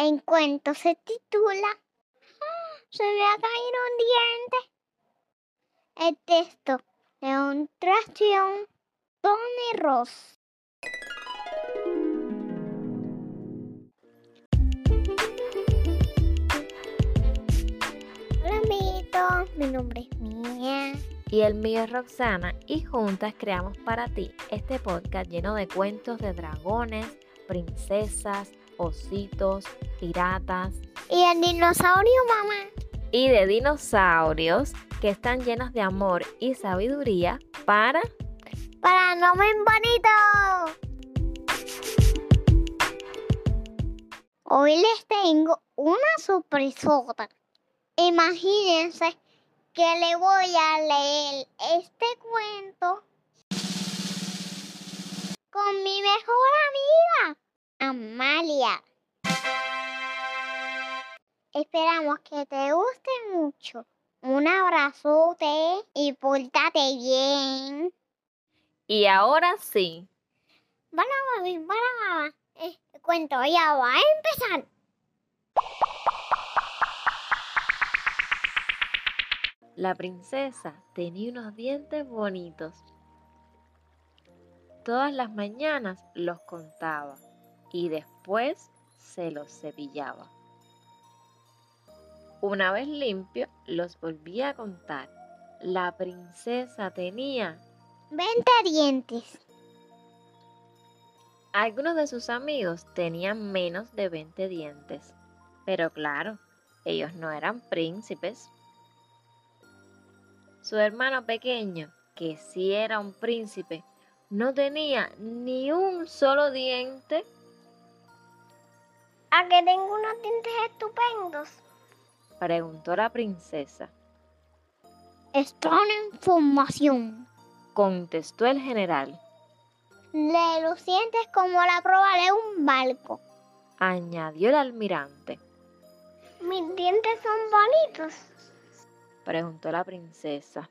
El cuento se titula. Se me ha caído un diente. El texto de un trastión Tony Ross. Hola amiguitos, mi nombre es Mía. Y el mío es Roxana y juntas creamos para ti este podcast lleno de cuentos de dragones, princesas, ositos, piratas Y el dinosaurio, mamá. y de dinosaurios que están llenos de amor y sabiduría para Para no me bonito. Hoy les tengo una sorpresota. Imagínense que le voy a leer este cuento Esperamos que te guste mucho. Un abrazote y pórtate bien. Y ahora sí, Bueno, mami, bueno, mamá. Eh, el cuento ya va a empezar. la princesa tenía unos dientes bonitos. Todas las mañanas los contaba y después se los cepillaba. Una vez limpio, los volvía a contar. La princesa tenía Vente dientes. Algunos de sus amigos tenían menos de 20 dientes, pero claro, ellos no eran príncipes. Su hermano pequeño, que sí era un príncipe, no tenía ni un solo diente. ¿A que tengo unos dientes estupendos? Preguntó la princesa. Están en formación. Contestó el general. Dientes como la proa de un barco. Añadió el almirante. Mis dientes son bonitos. Preguntó la princesa.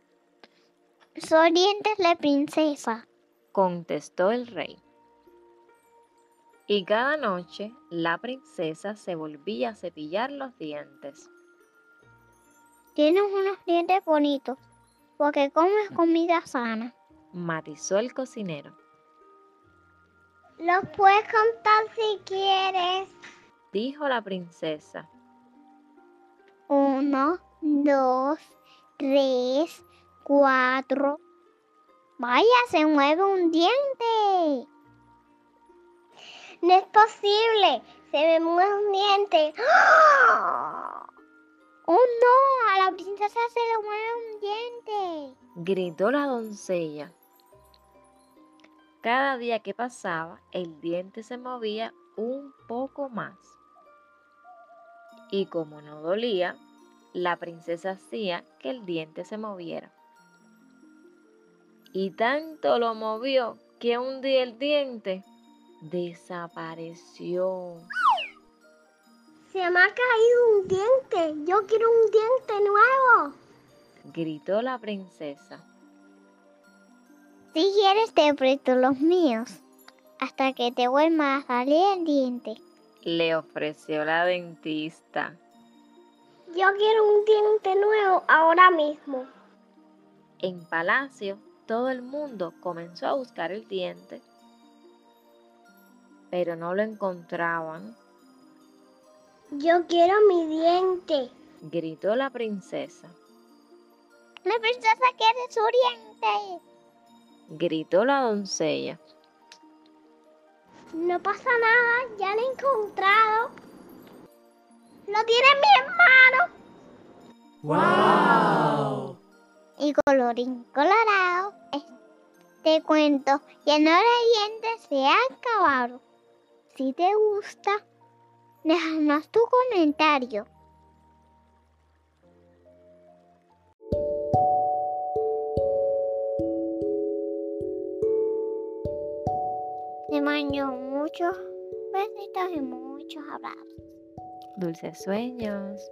Son dientes de princesa. contestó el rey. Y cada noche la princesa se volvía a cepillar los dientes. Tienes unos dientes bonitos porque comes comida sana. Matizó el cocinero. Los puedes contar si quieres. Dijo la princesa. Uno, dos, tres, cuatro. Vaya, se mueve un diente. No es posible. Se me mueve un diente. ¡Oh, princesa se le mueve un diente. Gritó la doncella. Cada día que pasaba, el diente se movía un poco más. Y como no dolía, la princesa hacía que el diente se moviera. Y tanto lo movió que un día el diente desapareció. Se me ha caído un diente. Yo quiero un diente nuevo. Gritó la princesa. Si quieres te presto los míos. Hasta que te vuelva a salir el diente. Le ofreció la dentista. Yo quiero un diente nuevo ahora mismo. En palacio, todo el mundo comenzó a buscar el diente, pero no lo encontraban. Yo quiero mi diente. Gritó la princesa. La princesa quiere su diente. Gritó la doncella. No pasa nada, ya lo he encontrado. Lo tiene mi hermano. ¡Wow! Y colorín colorado, este cuento lleno de dientes se ha acabado. Si te gusta, déjanos tu comentario. Te mando muchos besitos y muchos abrazos. Dulces sueños.